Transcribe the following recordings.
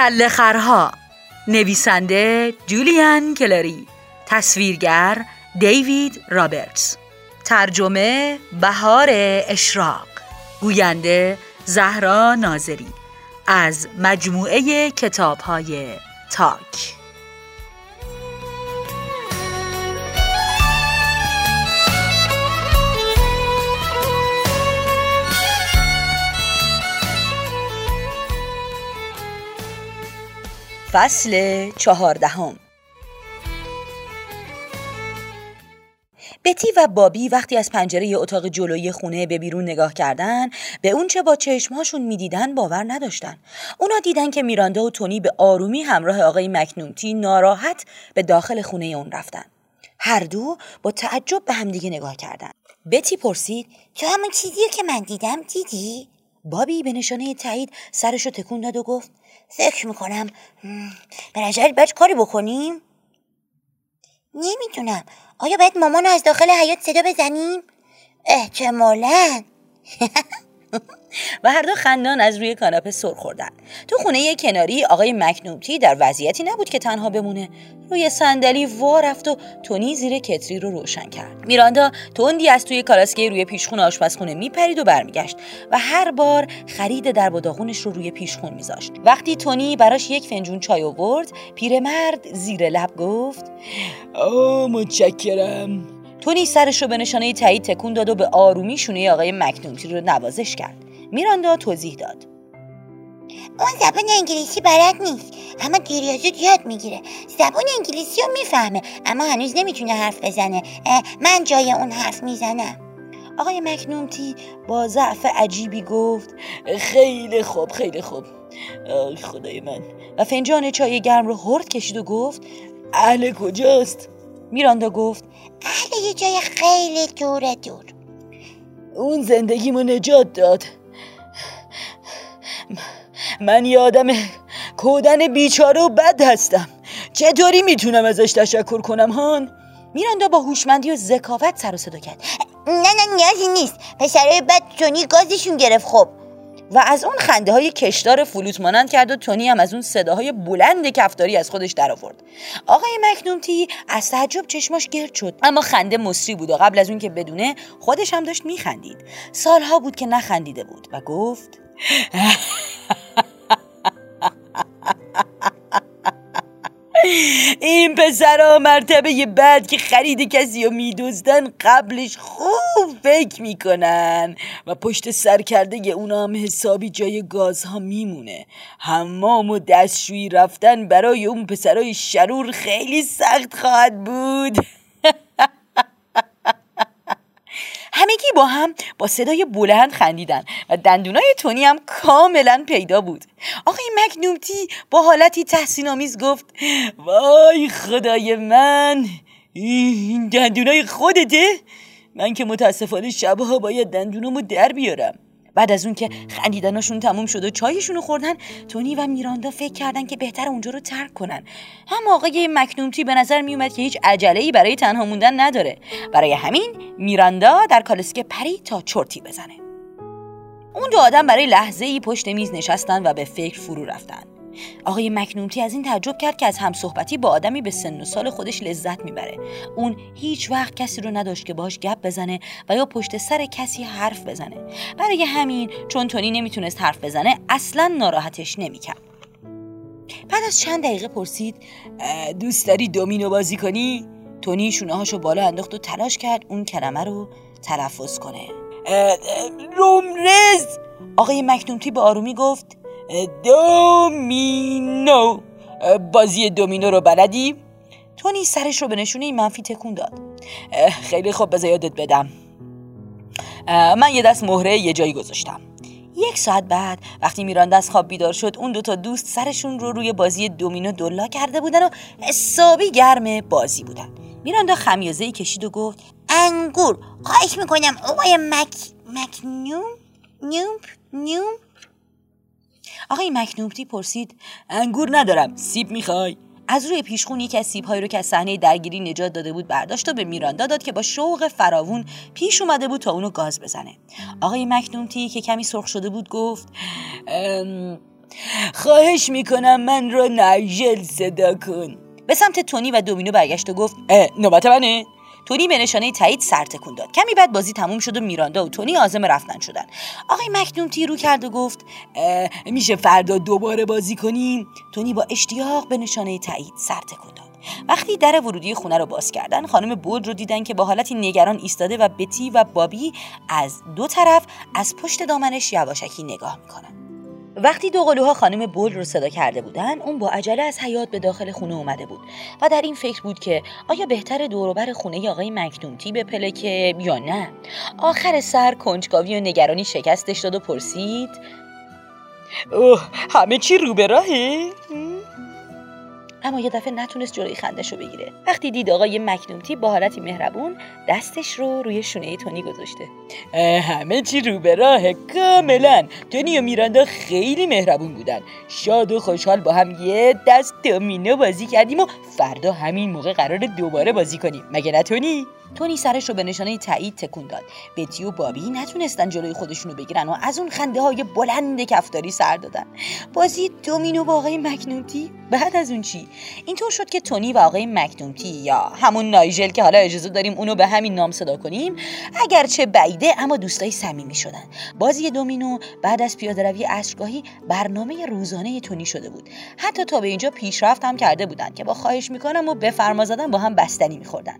کل خرها نویسنده جولیان کلری. تصویرگر دیوید رابرتس. ترجمه بهار اشراق. گوینده زهرا ناظری. از مجموعه کتاب های تاک. فصل چهاردهم. بتی و بابی وقتی از پنجره اتاق جلوی خونه به بیرون نگاه کردن به اون چه با چشمهاشون می‌دیدن باور نداشتن. اونا دیدن که میراندا و تونی به آرومی همراه آقای مکنومتی ناراحت به داخل خونه اون رفتن. هر دو با تعجب به همدیگه نگاه کردن. بتی پرسید تو همون چیزی که من دیدم دیدی؟ بابی به نشانه تایید سرشو تکون داد و گفت فکر می‌کنم به نظرت باید کاری بکنیم؟ نمی‌دونم آیا باید مامانو از داخل حیات صدا بزنیم؟ احتمالا و هر دو خندان از روی کاناپه سر خوردن. تو خونه کناری آقای مکنومتی در وضعیتی نبود که تنها بمونه. روی صندلی وا رفت و تونی زیر کتری رو روشن کرد. میراندا تندی از توی کالاسکه روی پیشخون آشپزخونه میپرید و برمیگشت و هر بار خرید در و رو روی پیشخون میذاشت. وقتی تونی براش یک فنجون چای آورد پیرمرد زیر لب گفت آه متشکرم. تونی سرش رو به نشانه تایید تکون داد و به آرومی شونه آقای مکنومتی رو نوازش کرد. میراندا توضیح داد. اون زبان انگلیسی بلد نیست. اما دیریازود یاد می‌گیره. زبان انگلیسی رو می‌فهمه اما هنوز نمی‌تونه حرف بزنه. من جای اون حرف می‌زنم. آقای مکنومتی با ضعف عجیبی گفت خیلی خوب خیلی خوب. خدای من. و فنجان چای گرم رو هرد کشید و گفت اهل کجاست؟ میراندا گفت اهل یه جای خیلی دور دور. اون زندگیمو نجات داد. من یادم کودن بیچاره و بد هستم. چطوری می‌تونم ازش تشکر کنم هان؟ میراندا با هوشمندی و ذکاوت سر و صدا کرد. نه نه نیازی نیست. پسرای بد تونی گازشون گرفت خب. و از اون خنده های کشدار فلوت مانند کرد و تونی هم از اون صداهای بلند کفتاری از خودش در آورد. آقای مکنومتی از تعجب چشماش گرد شد اما خنده مصری بود و قبل از اون که بدونه خودش هم داشت میخندید. سالها بود که نخندیده بود و گفت این پسرا مرتبه بعد که خرید کسی رو میدوزدن قبلش خوب فکر می‌کنن و پشت سر کرده اونا هم حسابی جای گازها میمونه. حمام و دستشویی رفتن برای اون پسرای شرور خیلی سخت خواهد بود. با هم با صدای بلند خندیدن و دندونای تونی هم کاملا پیدا بود. آقای مکنومتی با حالتی تحسین آمیز گفت وای خدای من این دندونای خودته؟ من که متاسفانه شبها باید دندونامو در بیارم. بعد از اون که خندیدناشون تموم شد و چایشون رو خوردن تونی و میراندا فکر کردن که بهتر اونجا رو ترک کنن. هم آقای مکنومتی به نظر میومد که هیچ عجله برای تنها موندن نداره. برای همین میراندا در کالسکه پری تا چرتی بزنه. اون دو آدم برای لحظه ای پشت میز نشستن و به فکر فرو رفتن. آقای مکنومتی از این تعجب کرد که از همصحبتی با آدمی به سن و سال خودش لذت می‌بره. اون هیچ وقت کسی رو نداشت که باش گپ بزنه و یا پشت سر کسی حرف بزنه. برای همین چون تونی نمی‌تونست حرف بزنه اصلا ناراحتش نمی‌کرد. بعد از چند دقیقه پرسید دوست داری دومینو بازی کنی؟ تونی شونه هاشو بالا انداخت و تلاش کرد اون کلمه رو تلفظ کنه. رومرز! آقای مکنومتی به آرومی گفت دومینو. بازی دومینو رو بلدی؟ تونی سرش رو به نشونه منفی تکون داد. خیلی خوب بذار یادت بدم. من یه دست مهره یه جایی گذاشتم. یک ساعت بعد وقتی میرانده از خواب بیدار شد اون دوتا دوست سرشون رو روی بازی دومینو دلا کرده بودن و حسابی گرم بازی بودن. میراندا خمیازه کشید و گفت انگور خواهش می‌کنم آقای مک مکنوم نیوم نیوم آقای مکنومتی پرسید انگور ندارم سیب می‌خوای؟ از روی پیشخون یکی از سیبهایی رو که از صحنه درگیری نجات داده بود برداشت و به میراندا داد که با شوق فراوون پیش اومده بود تا اونو گاز بزنه. آقای مکنومتی که کمی سرخ شده بود گفت خواهش می‌کنم من رو نایجل صدا کن. به سمت تونی و دومینو برگشت و گفت نوبت منه. تونی به نشانه تایید سر تکون داد. کمی بعد بازی تموم شد و میراندا و تونی عازم رفتن شدن. آقای مکنوم تیرو کرد و گفت میشه فردا دوباره بازی کنیم. تونی با اشتیاق به نشانه تایید سر تکون داد. وقتی در ورودی خونه رو باز کردن خانم بولد رو دیدن که با حالتی نگران ایستاده و بتی و بابی از دو طرف از پشت دامنش یواشکی نگاه می‌کنن. وقتی دو قلوها خانم بول رو صدا کرده بودن اون با عجله از حیات به داخل خونه اومده بود و در این فکر بود که آیا بهتر دوروبر خونه آقای مکنومتی به پلکه یا نه آخر سر کنجکاوی و نگرانی شکستش داد و پرسید اوه همه چی رو به راهه؟ اما یه دفعه نتونست جلوی خندش رو بگیره. وقتی دید آقای مکنومتی با حالتی مهربون دستش رو روی شونه تونی گذاشته. همه چی رو به راه کاملا. تونی و میراندا خیلی مهربون بودن. شاد و خوشحال با هم یه دست دومینو بازی کردیم و فردا همین موقع قرار دوباره بازی کنیم. مگه نه تونی؟ تونی سرش رو به نشانه تایید تکون داد. بتی و بابی نتونستن جلوی خودشونو بگیرن و از اون خنده های بلند کفتاری سر دادن. بازی دومینو با آقای مکنومتی بعد از اون چی؟ اینطور شد که تونی و آقای مکنومتی یا همون نایجل که حالا اجازه داریم اونو به همین نام صدا کنیم اگرچه بعیده اما دوستای صمیمی شدن. بازی دومینو بعد از پیاده روی عصرگاهی برنامه روزانه تونی شده بود. حتی تا به اینجا پیشرفت هم کرده بودن که با خواهش می‌کنم و به فرما زدن با هم بستنی میخوردن.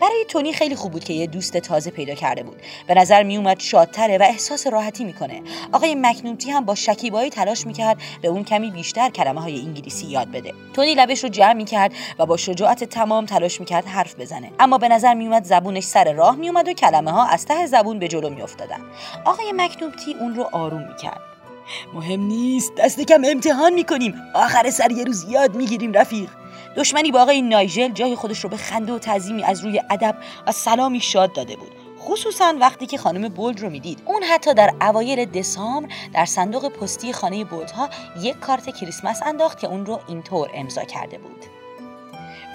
برای تونی خیلی خوب بود که یه دوست تازه پیدا کرده بود. به نظر میومد شادتره و احساس راحتی می‌کنه. آقای مکنومتی هم با شکیبایی تلاش می‌کرد به اون کمی بیشتر کلمه های انگلیسی یاد بده. تونی لبش رو جمع می‌کرد و با شجاعت تمام تلاش می‌کرد حرف بزنه. اما به نظر میومد زبونش سر راه میومد و کلمه ها از ته زبون به جلو میافتادن. آقای مکنومتی اون رو آروم می‌کرد. مهم نیست دست کم امتحان می‌کنیم. آخر سر یه روز یاد می‌گیریم رفیق. دشمنی با آقای نایجل جای خودش رو به خنده و تعظیمی از روی ادب و سلامی شاد داده بود. خصوصا وقتی که خانم بولد رو می‌دید. اون حتی در اوایل دسامبر در صندوق پستی خانه بولدها یک کارت کریسمس انداخت که اون رو اینطور امضا کرده بود.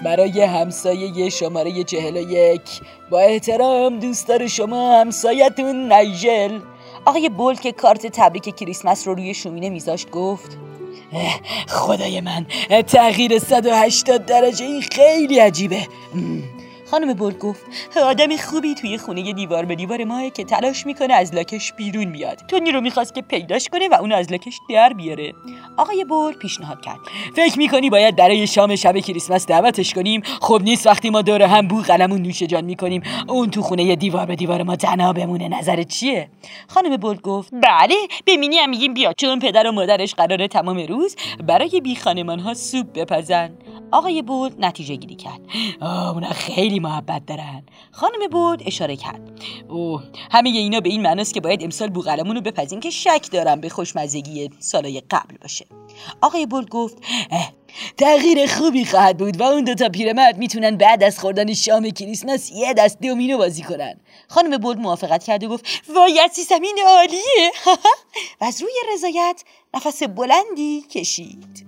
برای همسایه شماره چهل و یک با احترام دوستدار شما همسایتون نایجل آقای بولد که کارت تبریک کریسمس رو روی شومینه میذاشت گفت خدای من تغییر 180 درجه این خیلی عجیبه. خانم بول گفت آدم خوبی توی خونه دیوار به دیوار ماه که تلاش می‌کنه از لاکش بیرون بیاد. تونی رو می‌خواست که پیداش کنه و اون از لاکش در بیاره. آقای بول پیشنهاد کرد. فکر می‌کنی باید برای شام شب کریسمس دعوتش کنیم؟ خب نیست وقتی ما دور هم بو قلمون نوش جان می‌کنیم. اون تو خونه دیوار به دیوار ما تنها بمونه نظر چیه؟ خانم بول گفت بله به مینی هم میگیم بیا چون پدر و مادرش قراره تمام روز برای بی خانمان ها سوپ بپزن. آقای بود نتیجه گیری کرد. آه اونا خیلی محبت دارن. خانم بود اشاره کرد. اوه همه اینا به این معناست که باید امسال بوغلمون رو بپزین که شک دارم به خوشمزگی سالای قبل باشه. آقای بود گفت تغییر خوبی خواهد بود و اون دوتا پیرمرد می‌تونن بعد از خوردن شام کریسمس یه دست دومینو بازی کنن. خانم بولد موافقت کرد و گفت وای این عالیه. و از روی رضایت نفس بلندی کشید.